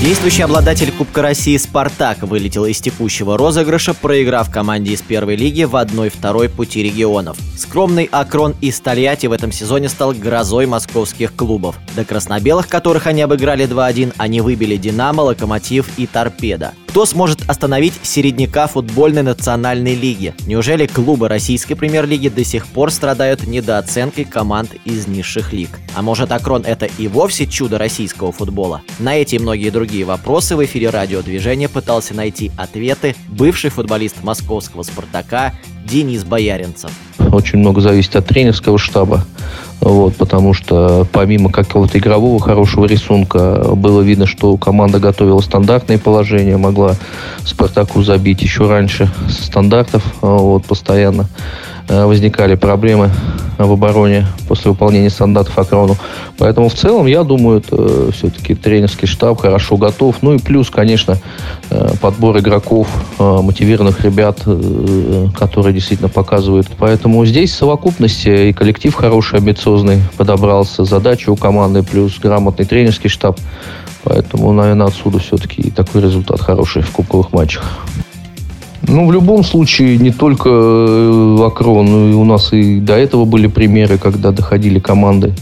Действующий обладатель Кубка России «Спартак» вылетел из текущего розыгрыша, проиграв команде из первой лиги в 1-2 пути регионов. Скромный Акрон из Тольятти в этом сезоне стал грозой московских клубов. До краснобелых, которых они обыграли 2-1, они выбили «Динамо», «Локомотив» и «Торпедо». Кто сможет остановить середняка футбольной национальной лиги? Неужели клубы российской премьер-лиги до сих пор страдают недооценкой команд из низших лиг? А может Акрон это и вовсе чудо российского футбола? На эти и многие другие вопросы в эфире радиодвижения пытался найти ответы бывший футболист московского «Спартака» Денис Бояринцев. Очень много зависит от тренерского штаба. Вот, потому что помимо какого-то игрового хорошего рисунка было видно, что команда готовила стандартные положения, могла Спартаку забить еще раньше стандартов вот, постоянно. Э, возникали проблемы в обороне после выполнения стандартов Акрону. Поэтому в целом, я думаю, это все-таки тренерский штаб хорошо готов. Ну и плюс, конечно, э, подбор игроков, э, мотивированных ребят, которые действительно показывают. Поэтому здесь совокупность и коллектив хороший, амбициозный подобрался, задача у команды, плюс грамотный тренерский штаб. Поэтому, наверное, отсюда все-таки такой результат хороший в кубковых матчах. Ну, в любом случае, не только э, Акрон, но и у нас и до этого были примеры, когда доходили команды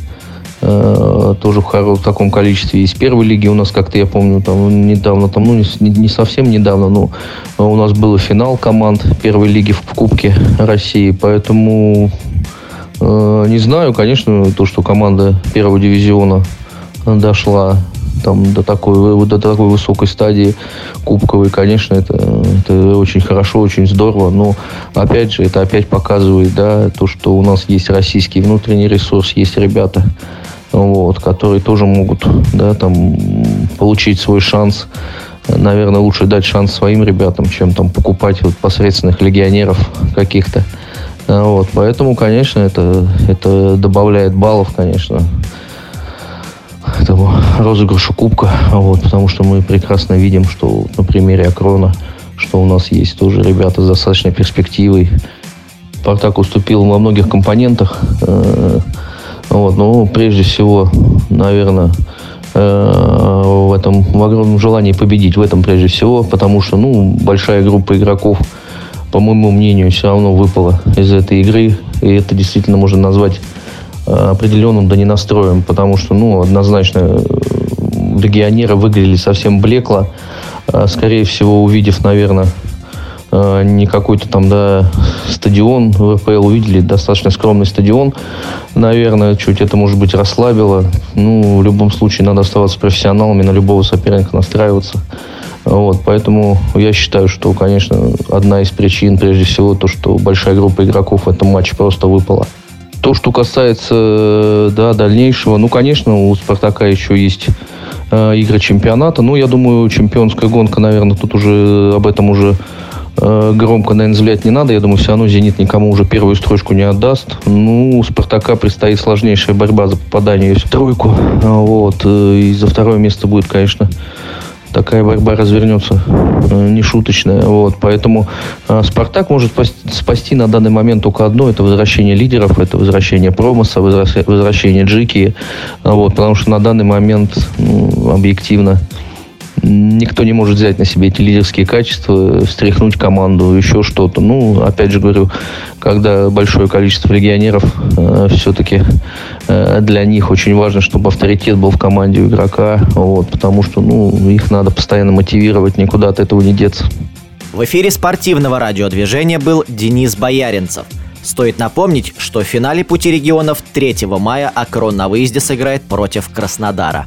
э, тоже в, хоро- в таком количестве. Из первой лиги у нас, как-то я помню, там недавно, там, ну, не, не совсем недавно, но у нас был финал команд первой лиги в, в Кубке России, поэтому э, не знаю, конечно, то, что команда первого дивизиона дошла там, до, такой, до такой высокой стадии кубковой, конечно, это, это очень хорошо, очень здорово. Но, опять же, это опять показывает да, то, что у нас есть российский внутренний ресурс, есть ребята, вот, которые тоже могут да, там, получить свой шанс. Наверное, лучше дать шанс своим ребятам, чем там покупать вот посредственных легионеров каких-то. Вот, поэтому, конечно, это, это добавляет баллов, конечно, этому розыгрышу кубка, вот, потому что мы прекрасно видим, что на примере Акрона, что у нас есть тоже ребята с достаточной перспективой. Спартак уступил во многих компонентах, э, вот, но прежде всего, наверное, э, в этом в огромном желании победить, в этом прежде всего, потому что, ну, большая группа игроков, по моему мнению, все равно выпала из этой игры, и это действительно можно назвать определенным да не настроем, потому что, ну, однозначно э, легионеры выглядели совсем блекло, э, скорее всего, увидев, наверное, не какой-то там, да, стадион в РПЛ увидели, достаточно скромный стадион, наверное, чуть это, может быть, расслабило. Ну, в любом случае, надо оставаться профессионалами, на любого соперника настраиваться. Вот, поэтому я считаю, что, конечно, одна из причин, прежде всего, то, что большая группа игроков в этом матче просто выпала. То, что касается да, дальнейшего, ну, конечно, у «Спартака» еще есть э, игры чемпионата. Ну, я думаю, чемпионская гонка, наверное, тут уже об этом уже э, громко, наверное, заявлять не надо. Я думаю, все равно «Зенит» никому уже первую строчку не отдаст. Ну, у «Спартака» предстоит сложнейшая борьба за попадание в тройку. Вот. Э, и за второе место будет, конечно, такая борьба развернется э, нешуточная. Вот, поэтому э, Спартак может спасти, на данный момент только одно. Это возвращение лидеров, это возвращение Промоса, возвращение Джики. Вот, потому что на данный момент объективно никто не может взять на себе эти лидерские качества, встряхнуть команду, еще что-то. Ну, опять же говорю, когда большое количество легионеров, э, все-таки э, для них очень важно, чтобы авторитет был в команде у игрока, вот, потому что, ну, их надо постоянно мотивировать, никуда от этого не деться. В эфире спортивного радиодвижения был Денис Бояринцев. Стоит напомнить, что в финале пути регионов 3 мая Акрон на выезде сыграет против Краснодара.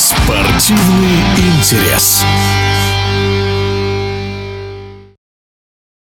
Спортивный интерес.